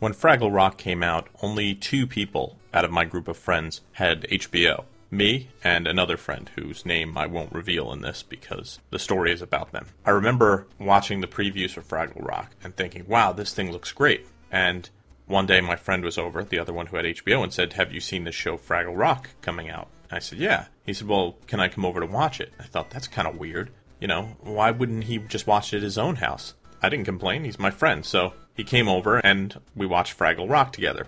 When Fraggle Rock came out, only two people out of my group of friends had HBO. Me and another friend whose name I won't reveal in this because the story is about them. I remember watching the previews for Fraggle Rock and thinking, wow, this thing looks great. And one day my friend was over, the other one who had HBO, and said, Have you seen the show Fraggle Rock coming out? I said, Yeah. He said, Well, can I come over to watch it? I thought, That's kind of weird. You know, why wouldn't he just watch it at his own house? I didn't complain, he's my friend, so he came over and we watched Fraggle Rock together.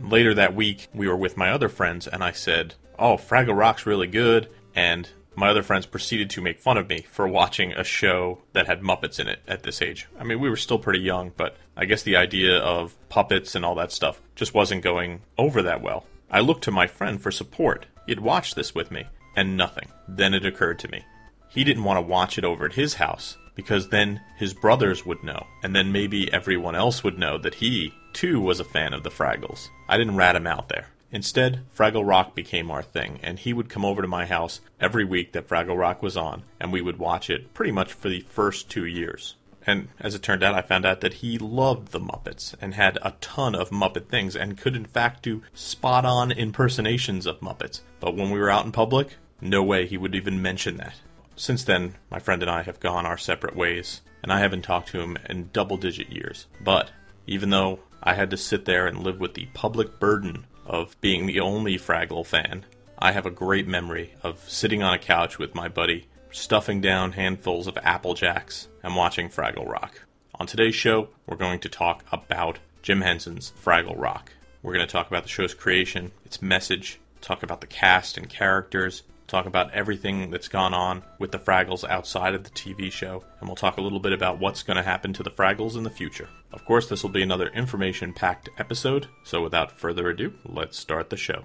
Later that week, we were with my other friends, and I said, Oh, Fraggle Rock's really good. And my other friends proceeded to make fun of me for watching a show that had Muppets in it at this age. I mean, we were still pretty young, but I guess the idea of puppets and all that stuff just wasn't going over that well. I looked to my friend for support. He'd watched this with me, and nothing. Then it occurred to me. He didn't want to watch it over at his house because then his brothers would know, and then maybe everyone else would know that he, too, was a fan of the Fraggles. I didn't rat him out there. Instead, Fraggle Rock became our thing, and he would come over to my house every week that Fraggle Rock was on, and we would watch it pretty much for the first two years. And as it turned out, I found out that he loved the Muppets and had a ton of Muppet things and could, in fact, do spot on impersonations of Muppets. But when we were out in public, no way he would even mention that. Since then, my friend and I have gone our separate ways, and I haven't talked to him in double digit years. But even though I had to sit there and live with the public burden of being the only Fraggle fan, I have a great memory of sitting on a couch with my buddy, stuffing down handfuls of Apple Jacks, and watching Fraggle Rock. On today's show, we're going to talk about Jim Henson's Fraggle Rock. We're going to talk about the show's creation, its message, talk about the cast and characters, talk about everything that's gone on with the Fraggles outside of the TV show, and we'll talk a little bit about what's going to happen to the Fraggles in the future. Of course, this will be another information packed episode, so without further ado, let's start the show.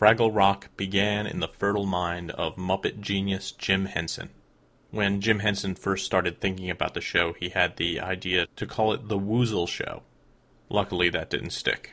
Fraggle Rock began in the fertile mind of Muppet genius Jim Henson. When Jim Henson first started thinking about the show, he had the idea to call it The Woozle Show. Luckily, that didn't stick.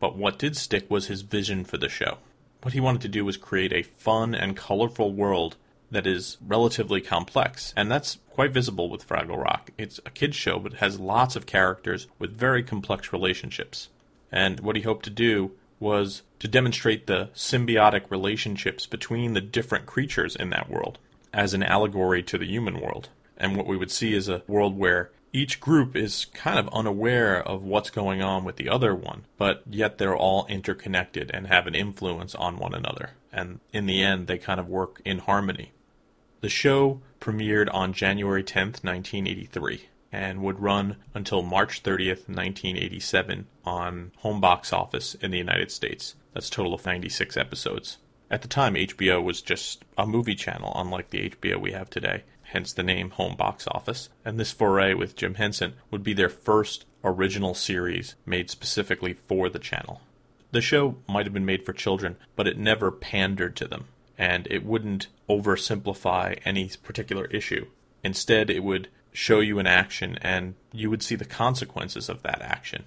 But what did stick was his vision for the show. What he wanted to do was create a fun and colorful world that is relatively complex, and that's quite visible with Fraggle Rock. It's a kids' show, but it has lots of characters with very complex relationships. And what he hoped to do was to demonstrate the symbiotic relationships between the different creatures in that world as an allegory to the human world. And what we would see is a world where each group is kind of unaware of what's going on with the other one, but yet they're all interconnected and have an influence on one another. And in the end, they kind of work in harmony. The show premiered on January 10th, 1983 and would run until March 30th, 1987 on home box office in the United States. That's total of 96 episodes. At the time, HBO was just a movie channel, unlike the HBO we have today, hence the name Home Box Office. And this foray with Jim Henson would be their first original series made specifically for the channel. The show might have been made for children, but it never pandered to them, and it wouldn't oversimplify any particular issue. Instead, it would show you an action and you would see the consequences of that action.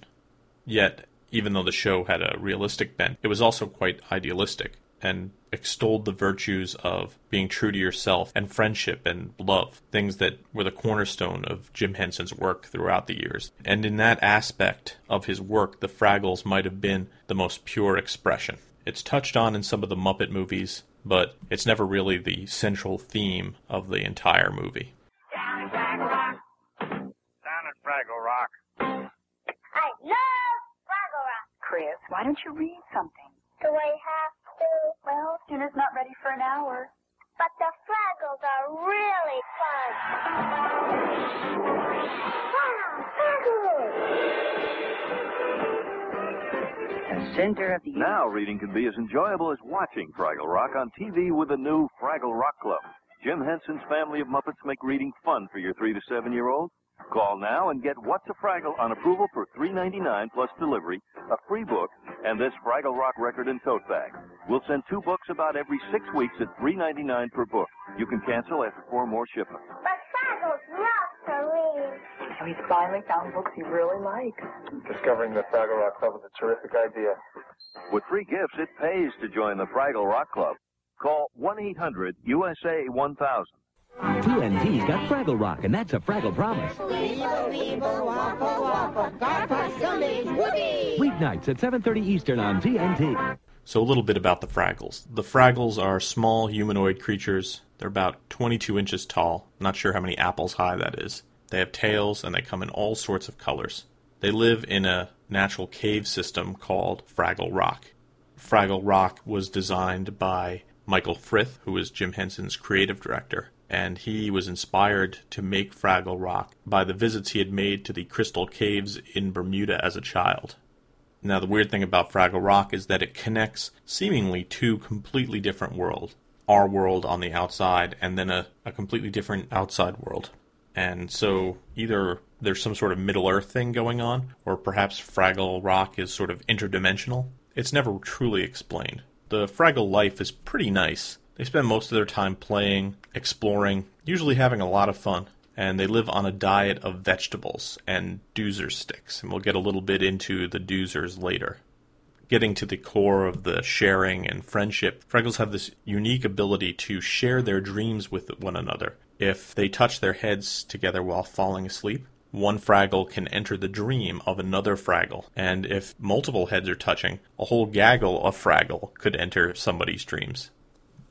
Yet, even though the show had a realistic bent, it was also quite idealistic and extolled the virtues of being true to yourself and friendship and love, things that were the cornerstone of Jim Henson's work throughout the years. And in that aspect of his work, the Fraggles might have been the most pure expression. It's touched on in some of the Muppet movies, but it's never really the central theme of the entire movie. Why don't you read something? Do I have to? Well, dinner's not ready for an hour. But the Fraggles are really fun. Wow, Fraggles! The center of the Now reading can be as enjoyable as watching Fraggle Rock on TV with the new Fraggle Rock Club. Jim Henson's family of Muppets make reading fun for your three to seven year old. Call now and get What's a Fraggle on approval for $3.99 plus delivery, a free book, and this Fraggle Rock record and tote bag. We'll send two books about every six weeks at $3.99 per book. You can cancel after four more shipments. But Fraggles love to read. So he's finally found books he really likes. Discovering the Fraggle Rock Club is a terrific idea. With free gifts, it pays to join the Fraggle Rock Club. Call 1-800-USA-1000. TNT's got Fraggle Rock, and that's a Fraggle promise. Weeknights at 7.30 Eastern on TNT. So, a little bit about the Fraggles. The Fraggles are small humanoid creatures. They're about 22 inches tall. Not sure how many apples high that is. They have tails and they come in all sorts of colors. They live in a natural cave system called Fraggle Rock. Fraggle Rock was designed by Michael Frith, who was Jim Henson's creative director, and he was inspired to make Fraggle Rock by the visits he had made to the crystal caves in Bermuda as a child. Now, the weird thing about Fraggle Rock is that it connects seemingly two completely different worlds our world on the outside, and then a, a completely different outside world. And so, either there's some sort of Middle Earth thing going on, or perhaps Fraggle Rock is sort of interdimensional. It's never truly explained. The Fraggle life is pretty nice. They spend most of their time playing, exploring, usually having a lot of fun and they live on a diet of vegetables and doozer sticks. And we'll get a little bit into the doozers later. Getting to the core of the sharing and friendship, Fraggles have this unique ability to share their dreams with one another. If they touch their heads together while falling asleep, one Fraggle can enter the dream of another Fraggle. And if multiple heads are touching, a whole gaggle of Fraggle could enter somebody's dreams.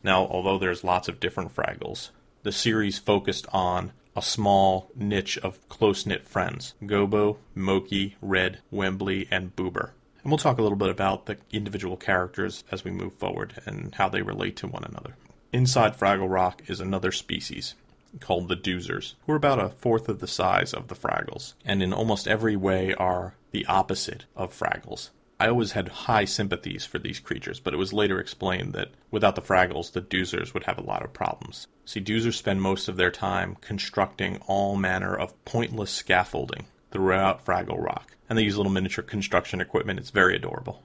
Now, although there's lots of different Fraggles, the series focused on a small niche of close knit friends Gobo, Moki, Red, Wembley, and Boober. And we'll talk a little bit about the individual characters as we move forward and how they relate to one another. Inside Fraggle Rock is another species called the Doozers, who are about a fourth of the size of the Fraggles, and in almost every way are the opposite of Fraggles. I always had high sympathies for these creatures, but it was later explained that without the Fraggles, the Doozers would have a lot of problems. See, Doozers spend most of their time constructing all manner of pointless scaffolding throughout Fraggle Rock, and they use little miniature construction equipment. It's very adorable.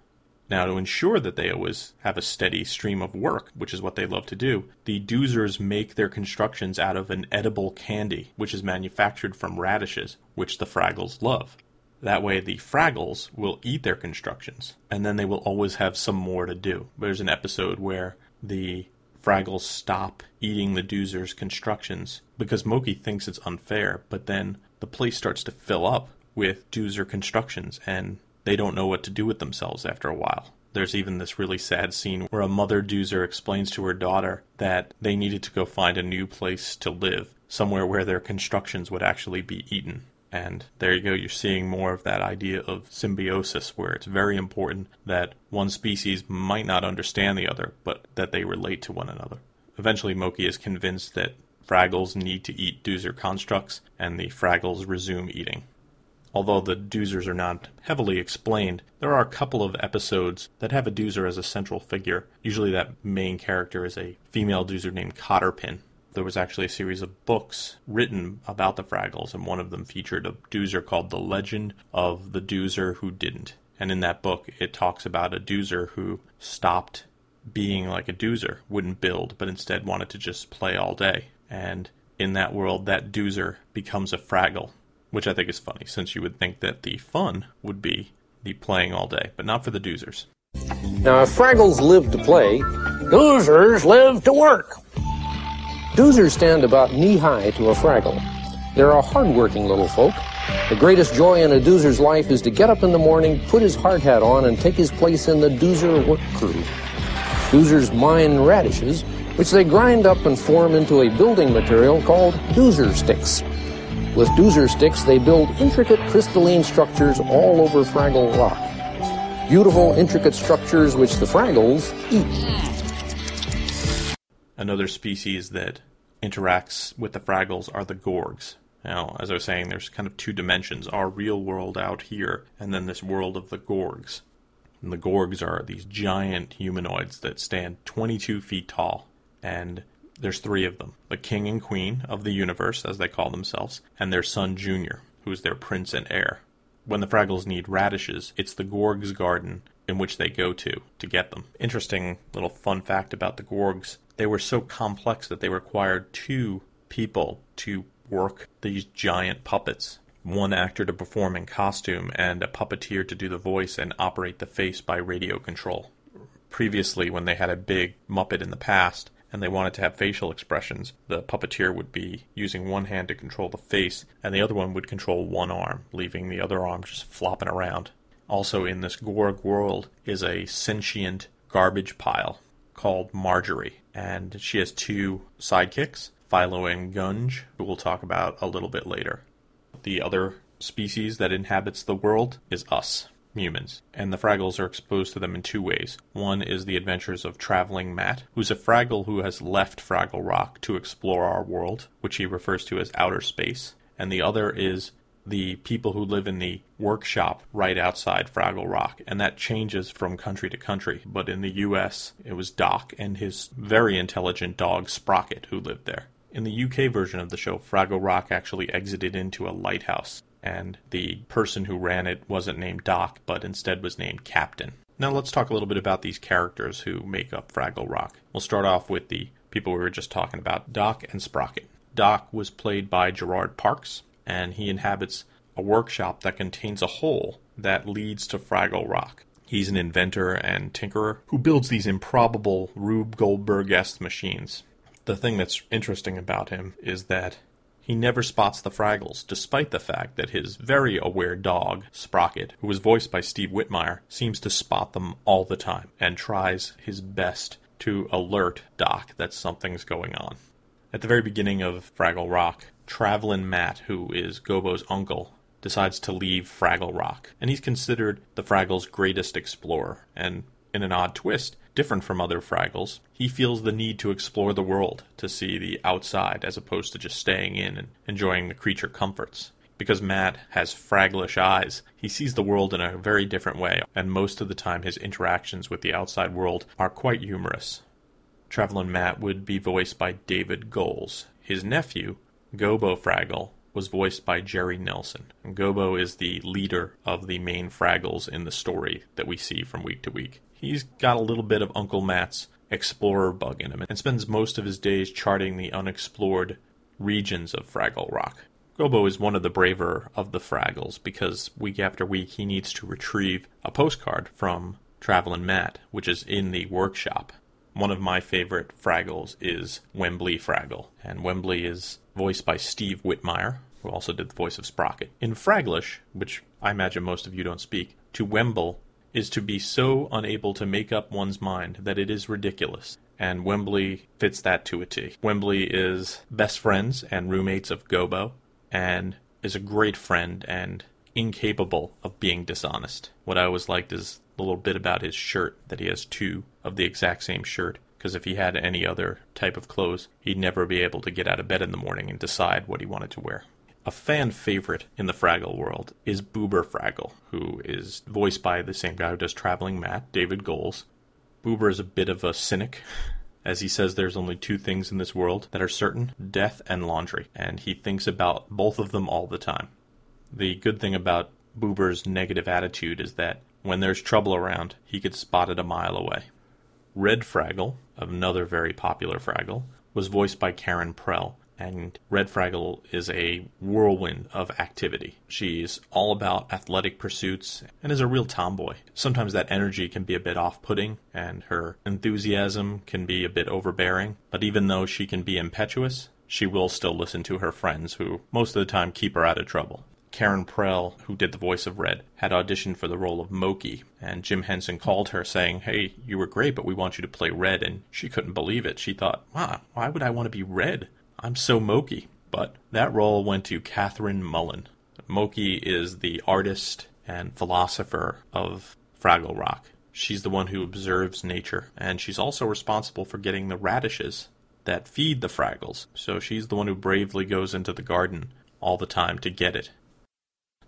Now, to ensure that they always have a steady stream of work, which is what they love to do, the Doozers make their constructions out of an edible candy, which is manufactured from radishes, which the Fraggles love. That way, the Fraggles will eat their constructions, and then they will always have some more to do. There's an episode where the Fraggles stop eating the Doozer's constructions because Moki thinks it's unfair, but then the place starts to fill up with Doozer constructions, and they don't know what to do with themselves after a while. There's even this really sad scene where a mother Doozer explains to her daughter that they needed to go find a new place to live, somewhere where their constructions would actually be eaten. And there you go, you're seeing more of that idea of symbiosis, where it's very important that one species might not understand the other, but that they relate to one another. Eventually, Moki is convinced that Fraggles need to eat Doozer constructs, and the Fraggles resume eating. Although the Doozers are not heavily explained, there are a couple of episodes that have a Doozer as a central figure. Usually, that main character is a female Doozer named Cotterpin, there was actually a series of books written about the Fraggles, and one of them featured a doozer called The Legend of the Doozer Who Didn't. And in that book, it talks about a doozer who stopped being like a doozer, wouldn't build, but instead wanted to just play all day. And in that world, that Doozer becomes a Fraggle, which I think is funny, since you would think that the fun would be the playing all day, but not for the Doozers. Now, if Fraggles live to play, Doozers live to work. Doozers stand about knee high to a Fraggle. They're a hard-working little folk. The greatest joy in a Doozer's life is to get up in the morning, put his hard hat on, and take his place in the Doozer work crew. Doozers mine radishes, which they grind up and form into a building material called Doozer sticks. With Doozer sticks, they build intricate crystalline structures all over Fraggle Rock. Beautiful, intricate structures which the Fraggles eat. Another species that interacts with the Fraggles are the Gorgs. Now, as I was saying, there's kind of two dimensions our real world out here, and then this world of the Gorgs. And the Gorgs are these giant humanoids that stand 22 feet tall, and there's three of them the king and queen of the universe, as they call themselves, and their son Junior, who is their prince and heir. When the Fraggles need radishes, it's the Gorgs' garden in which they go to to get them. Interesting little fun fact about the Gorgs they were so complex that they required two people to work these giant puppets one actor to perform in costume and a puppeteer to do the voice and operate the face by radio control. Previously, when they had a big Muppet in the past and they wanted to have facial expressions, the puppeteer would be using one hand to control the face and the other one would control one arm, leaving the other arm just flopping around. Also, in this Gorg world is a sentient garbage pile called Marjorie, and she has two sidekicks, Philo and Gunge, who we'll talk about a little bit later. The other species that inhabits the world is us, humans, and the Fraggles are exposed to them in two ways. One is the adventures of Traveling Matt, who's a Fraggle who has left Fraggle Rock to explore our world, which he refers to as outer space, and the other is the people who live in the workshop right outside Fraggle Rock, and that changes from country to country. But in the US, it was Doc and his very intelligent dog Sprocket who lived there. In the UK version of the show, Fraggle Rock actually exited into a lighthouse, and the person who ran it wasn't named Doc, but instead was named Captain. Now let's talk a little bit about these characters who make up Fraggle Rock. We'll start off with the people we were just talking about, Doc and Sprocket. Doc was played by Gerard Parkes, and he inhabits a workshop that contains a hole that leads to Fraggle Rock. He's an inventor and tinkerer who builds these improbable Rube Goldberg esque machines. The thing that's interesting about him is that he never spots the Fraggles, despite the fact that his very aware dog, Sprocket, who was voiced by Steve Whitmire, seems to spot them all the time and tries his best to alert Doc that something's going on. At the very beginning of Fraggle Rock, Travelin' Matt, who is Gobo's uncle, decides to leave Fraggle Rock, and he's considered the Fraggles' greatest explorer. And in an odd twist, different from other Fraggles, he feels the need to explore the world, to see the outside, as opposed to just staying in and enjoying the creature comforts. Because Matt has Fragglish eyes, he sees the world in a very different way, and most of the time his interactions with the outside world are quite humorous. Travelin' Matt would be voiced by David Goelz, His nephew, Gobo Fraggle was voiced by Jerry Nelson. Gobo is the leader of the main Fraggles in the story that we see from week to week. He's got a little bit of Uncle Matt's explorer bug in him and spends most of his days charting the unexplored regions of Fraggle Rock. Gobo is one of the braver of the Fraggles because week after week he needs to retrieve a postcard from Travelin' Matt, which is in the workshop. One of my favorite Fraggles is Wembley Fraggle, and Wembley is voiced by Steve Whitmire, who also did the voice of Sprocket. In Fraglish, which I imagine most of you don't speak, to Wemble is to be so unable to make up one's mind that it is ridiculous. And Wembley fits that to a T. Wembley is best friends and roommates of Gobo, and is a great friend and incapable of being dishonest. What I always liked is little bit about his shirt that he has two of the exact same shirt because if he had any other type of clothes, he'd never be able to get out of bed in the morning and decide what he wanted to wear. A fan favorite in the Fraggle world is Boober Fraggle, who is voiced by the same guy who does Traveling Matt, David Goelz. Boober is a bit of a cynic, as he says there's only two things in this world that are certain death and laundry, and he thinks about both of them all the time. The good thing about Boober's negative attitude is that when there's trouble around, he could spot it a mile away. Red Fraggle, another very popular Fraggle, was voiced by Karen Prell. and Red Fraggle is a whirlwind of activity. She's all about athletic pursuits and is a real tomboy. Sometimes that energy can be a bit off putting, and her enthusiasm can be a bit overbearing, but even though she can be impetuous, she will still listen to her friends who most of the time keep her out of trouble. Karen Prell, who did the voice of Red, had auditioned for the role of Moki, and Jim Henson called her saying, Hey, you were great, but we want you to play Red, and she couldn't believe it. She thought, Wow, why would I want to be Red? I'm so Moki. But that role went to Kathryn Mullen. Moki is the artist and philosopher of Fraggle Rock. She's the one who observes nature, and she's also responsible for getting the radishes that feed the Fraggles. So she's the one who bravely goes into the garden all the time to get it.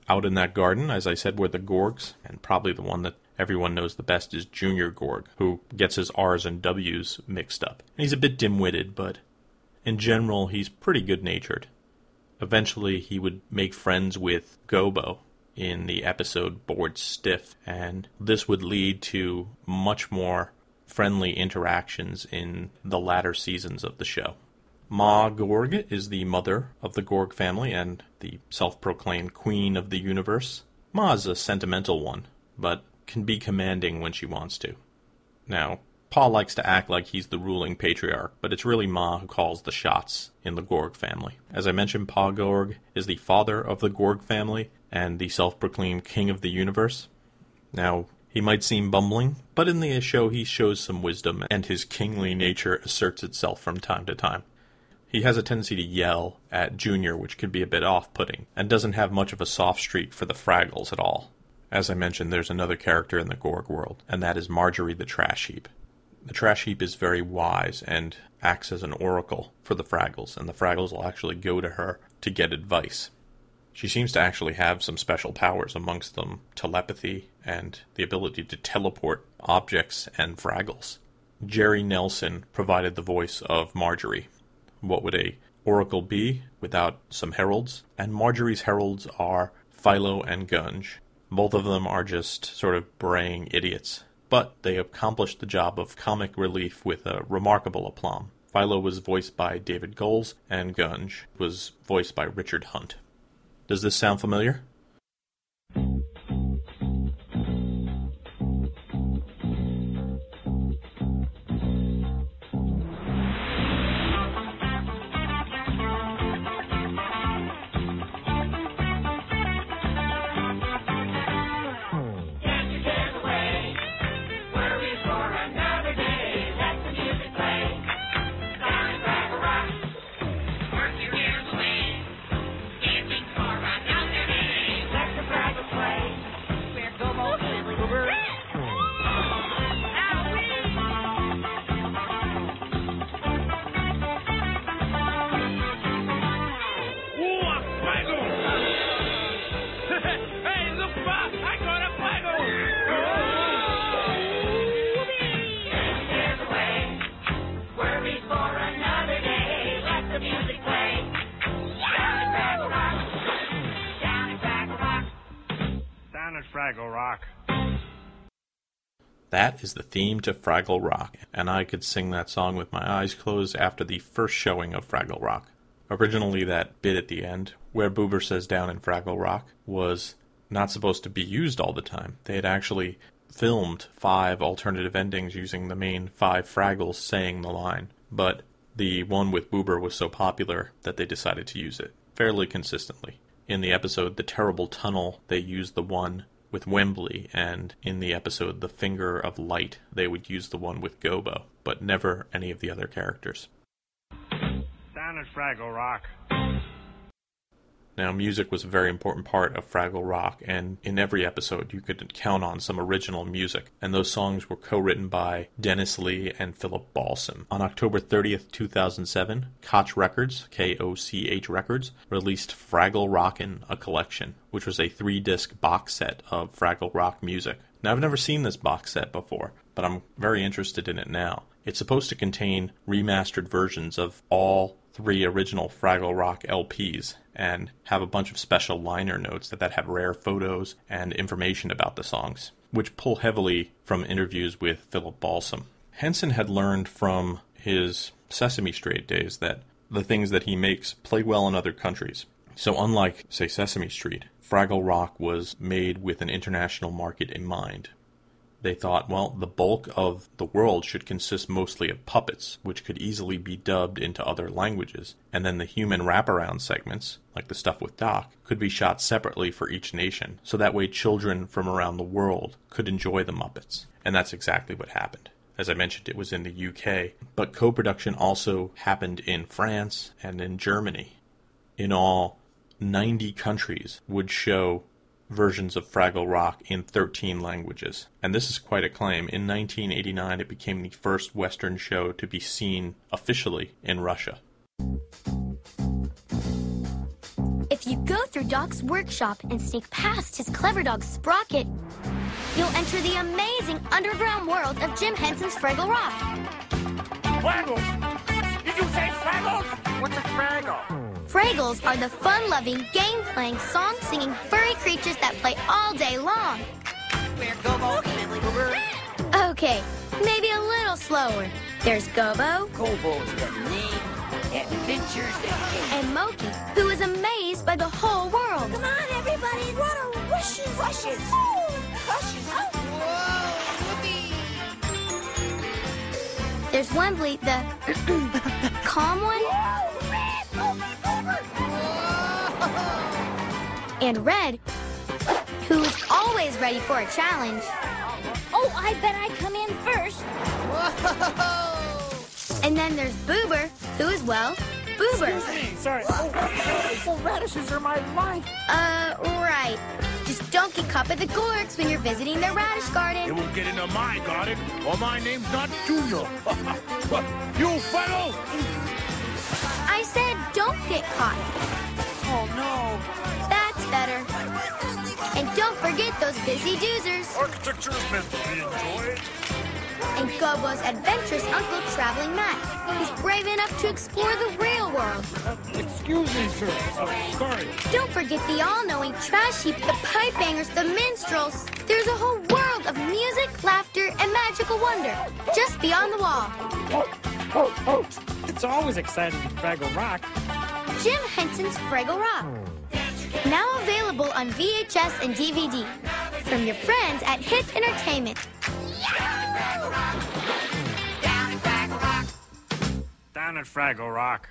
Out in that garden, as I said, were the Gorgs, and probably the one that everyone knows the best is Junior Gorg, who gets his R's and W's mixed up. And he's a bit dim witted, but in general, he's pretty good natured. Eventually, he would make friends with Gobo in the episode Bored Stiff, and this would lead to much more friendly interactions in the latter seasons of the show. Ma Gorg is the mother of the Gorg family and the self proclaimed queen of the universe. Ma's a sentimental one, but can be commanding when she wants to. Now, Pa likes to act like he's the ruling patriarch, but it's really Ma who calls the shots in the Gorg family. As I mentioned, Pa Gorg is the father of the Gorg family and the self proclaimed king of the universe. Now, he might seem bumbling, but in the show he shows some wisdom, and his kingly nature asserts itself from time to time. He has a tendency to yell at Junior, which can be a bit off putting, and doesn't have much of a soft streak for the Fraggles at all. As I mentioned, there's another character in the Gorg world, and that is Marjorie the Trash Heap. The Trash Heap is very wise and acts as an oracle for the Fraggles, and the Fraggles will actually go to her to get advice. She seems to actually have some special powers, amongst them telepathy and the ability to teleport objects and Fraggles. Jerry Nelson provided the voice of Marjorie. What would a oracle be without some heralds? And Marjorie's heralds are Philo and Gunge. Both of them are just sort of braying idiots, but they accomplished the job of comic relief with a remarkable aplomb. Philo was voiced by David Goelz, and Gunge was voiced by Richard Hunt. Does this sound familiar? That is the theme to Fraggle Rock, and I could sing that song with my eyes closed after the first showing of Fraggle Rock. Originally, that bit at the end, where Boober says down in Fraggle Rock, was not supposed to be used all the time. They had actually filmed five alternative endings using the main five Fraggles saying the line, but the one with Boober was so popular that they decided to use it fairly consistently. In the episode The Terrible Tunnel, they used the one with Wembley, and in the episode The Finger of Light, they would use the one with Gobo, but never any of the other characters. Down at Fraggle Rock. Now, music was a very important part of Fraggle Rock, and in every episode you could count on some original music. And those songs were co written by Dennis Lee and Philip Balsam. On October 30th, 2007, Koch Records, K O C H Records, released Fraggle Rockin' a Collection, which was a three disc box set of Fraggle Rock music. Now, I've never seen this box set before, but I'm very interested in it now. It's supposed to contain remastered versions of all three original Fraggle Rock LPs and have a bunch of special liner notes that, that have rare photos and information about the songs, which pull heavily from interviews with Philip Balsam. Henson had learned from his Sesame Street days that the things that he makes play well in other countries. So, unlike, say, Sesame Street, Fraggle Rock was made with an international market in mind. They thought, well, the bulk of the world should consist mostly of puppets, which could easily be dubbed into other languages, and then the human wraparound segments, like the stuff with Doc, could be shot separately for each nation, so that way children from around the world could enjoy the Muppets. And that's exactly what happened. As I mentioned, it was in the UK, but co production also happened in France and in Germany. In all, 90 countries would show versions of Fraggle Rock in 13 languages. And this is quite a claim. In 1989, it became the first Western show to be seen officially in Russia. If you go through Doc's workshop and sneak past his clever dog Sprocket, you'll enter the amazing underground world of Jim Henson's Fraggle Rock. Fraggles? Did you say Fraggles? What's a Fraggle? Fraggles are the fun-loving, game-playing, song-singing, furry creatures that play all day long. We're Gobo and Goober. Okay, maybe a little slower. There's Gobo. Gobo's the name. Adventures And Moki, who is amazed by the whole world. Come on, everybody. What a rushes, rushes. Oh, rushes. Oh. There's Wembley, the calm one. And Red, who is always ready for a challenge. Oh, I bet I come in first. Whoa! And then there's Boober, who is, well, Boober. Excuse me, sorry. Oh, oh, radishes are my life. Uh, right. Just don't get caught by the Gorgs when you're visiting their radish garden. You won't get into my garden, or my name's not Junior. What? you fellow! I said don't get caught. Those busy doozers. Architecture is meant to be enjoyed. And Gobo's adventurous uncle, Traveling Matt. He's brave enough to explore the real world. Excuse me, sir. Oh, sorry. Don't forget the all-knowing trash heap, the pipe bangers, the minstrels. There's a whole world of music, laughter, and magical wonder just beyond the wall. Oh, oh, oh. It's always exciting to Fraggle Rock. Jim Henson's Fraggle Rock. Now available on VHS and DVD. From your friends at Hit Entertainment. Down at Fraggle Rock.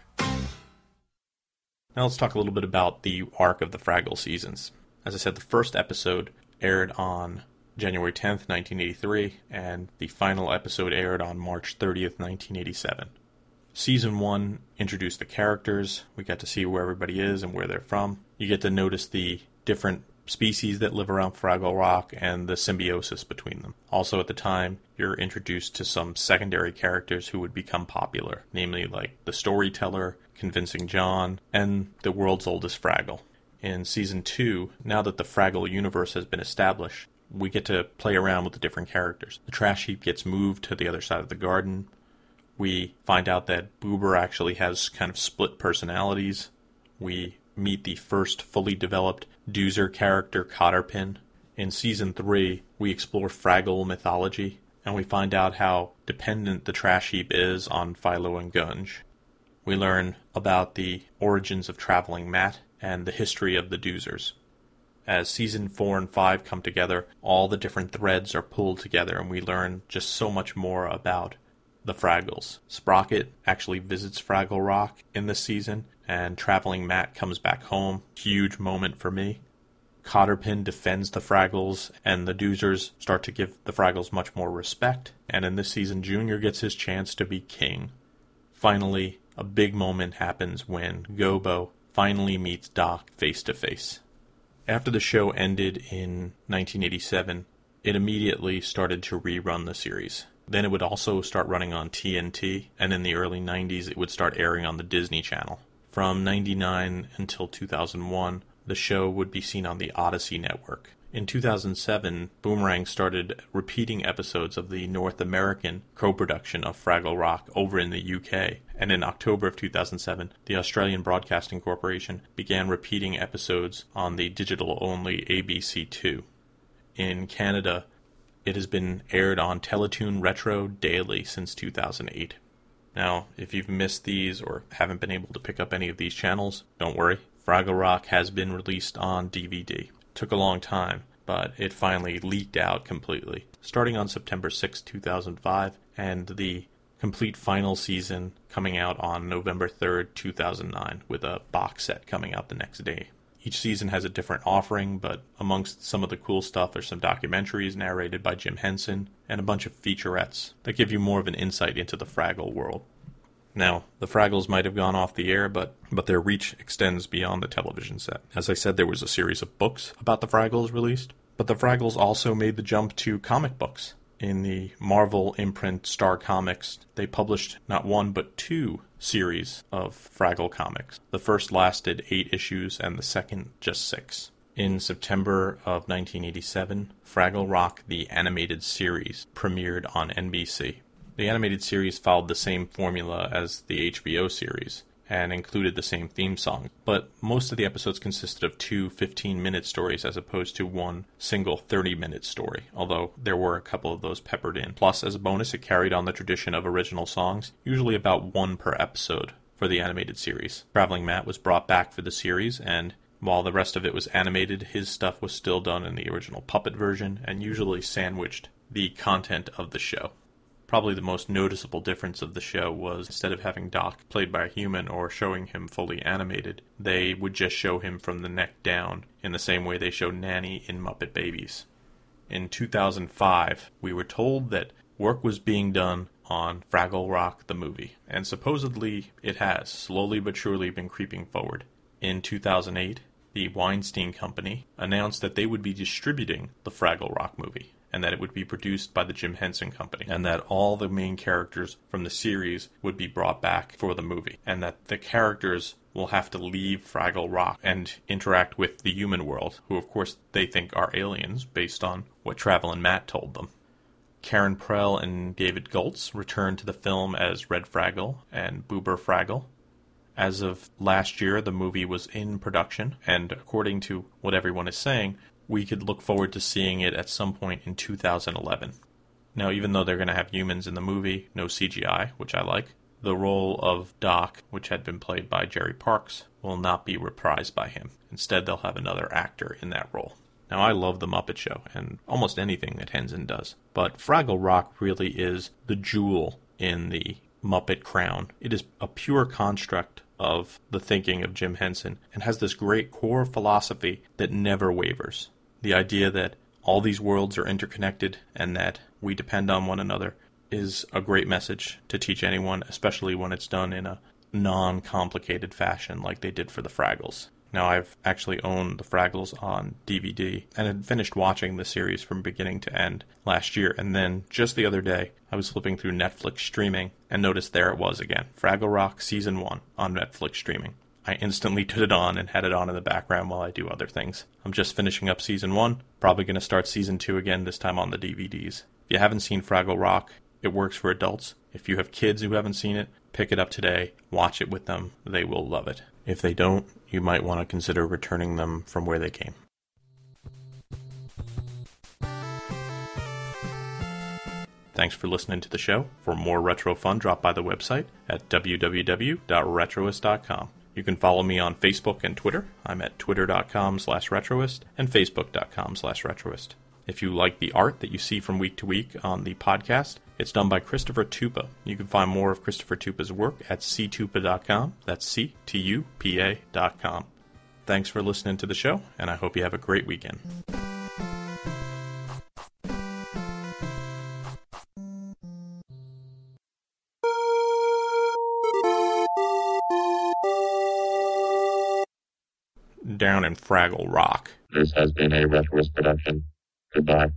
Now let's talk a little bit about the arc of the Fraggle seasons. As I said, the first episode aired on January 10th, 1983, and the final episode aired on March 30th, 1987. Season 1 introduced the characters. We got to see where everybody is and where they're from. You get to notice the different species that live around Fraggle Rock and the symbiosis between them. Also, at the time, you're introduced to some secondary characters who would become popular, namely like the storyteller, Convincing John, and the world's oldest Fraggle. In season 2, now that the Fraggle universe has been established, we get to play around with the different characters. The trash heap gets moved to the other side of the garden. We find out that Boober actually has kind of split personalities. We meet the first fully developed Doozer character, Cotterpin. In season 3, we explore Fraggle mythology, and we find out how dependent the trash heap is on Philo and Gunge. We learn about the origins of Traveling Matt and the history of the Doozers. As season 4 and 5 come together, all the different threads are pulled together, and we learn just so much more about the Fraggles. Sprocket actually visits Fraggle Rock in this season, and Traveling Matt comes back home. Huge moment for me. Cotterpin defends the Fraggles, and the Doozers start to give the Fraggles much more respect. And in this season, Junior gets his chance to be king. Finally, a big moment happens when Gobo finally meets Doc face to face. After the show ended in 1987, it immediately started to rerun the series. Then it would also start running on TNT, and in the early 90s, it would start airing on the Disney Channel. From 99 until 2001, the show would be seen on the Odyssey Network. In 2007, Boomerang started repeating episodes of the North American co production of Fraggle Rock over in the UK, and in October of 2007, the Australian Broadcasting Corporation began repeating episodes on the digital only ABC2. In Canada, it has been aired on Teletoon Retro daily since 2008. Now, if you've missed these or haven't been able to pick up any of these channels, don't worry. Fraggle Rock has been released on DVD. Took a long time, but it finally leaked out completely, starting on September 6, 2005, and the complete final season coming out on November 3rd, 2009, with a box set coming out the next day. Each season has a different offering, but amongst some of the cool stuff are some documentaries narrated by Jim Henson and a bunch of featurettes that give you more of an insight into the Fraggle world. Now, the Fraggles might have gone off the air, but but their reach extends beyond the television set. As I said, there was a series of books about the Fraggles released, but the Fraggles also made the jump to comic books. In the Marvel imprint Star Comics, they published not one but two series of Fraggle comics. The first lasted eight issues, and the second just six. In September of 1987, Fraggle Rock, the animated series, premiered on NBC. The animated series followed the same formula as the HBO series and included the same theme song, but most of the episodes consisted of two 15 minute stories as opposed to one single 30 minute story, although there were a couple of those peppered in. Plus, as a bonus, it carried on the tradition of original songs, usually about one per episode for the animated series. Traveling Matt was brought back for the series, and while the rest of it was animated, his stuff was still done in the original puppet version and usually sandwiched the content of the show. Probably the most noticeable difference of the show was instead of having Doc played by a human or showing him fully animated, they would just show him from the neck down in the same way they show Nanny in Muppet Babies. In 2005, we were told that work was being done on Fraggle Rock the movie, and supposedly it has slowly but surely been creeping forward. In 2008, the Weinstein Company announced that they would be distributing the Fraggle Rock movie and that it would be produced by the Jim Henson Company, and that all the main characters from the series would be brought back for the movie, and that the characters will have to leave Fraggle Rock and interact with the human world, who of course they think are aliens based on what Travelin' Matt told them. Karen Prell and David Goelz returned to the film as Red Fraggle and Boober Fraggle. As of last year, the movie was in production, and according to what everyone is saying, we could look forward to seeing it at some point in 2011. Now, even though they're going to have humans in the movie, no CGI, which I like, the role of Doc, which had been played by Jerry Parkes, will not be reprised by him. Instead, they'll have another actor in that role. Now, I love The Muppet Show and almost anything that Henson does, but Fraggle Rock really is the jewel in the Muppet crown. It is a pure construct of the thinking of Jim Henson and has this great core philosophy that never wavers the idea that all these worlds are interconnected and that we depend on one another is a great message to teach anyone, especially when it's done in a non complicated fashion like they did for the Fraggles. Now, I've actually owned the Fraggles on DVD and had finished watching the series from beginning to end last year, and then just the other day, I was flipping through Netflix streaming and noticed there it was again Fraggle Rock Season 1 on Netflix streaming. I instantly put it on and had it on in the background while I do other things. I'm just finishing up season one, probably going to start season two again, this time on the DVDs. If you haven't seen Fraggle Rock, it works for adults. If you have kids who haven't seen it, pick it up today, watch it with them. They will love it. If they don't, you might want to consider returning them from where they came. Thanks for listening to the show. For more retro fun, drop by the website at www.retroist.com. You can follow me on Facebook and Twitter. I'm at twitter.com slash retroist and facebook.com slash retroist. If you like the art that you see from week to week on the podcast, it's done by Christopher Tupa. You can find more of Christopher Tupa's work at ctupa.com. That's C-T-U-P-A.com. Thanks for listening to the show, and I hope you have a great weekend. Down in Fraggle Rock. This has been a Retroist production. Goodbye.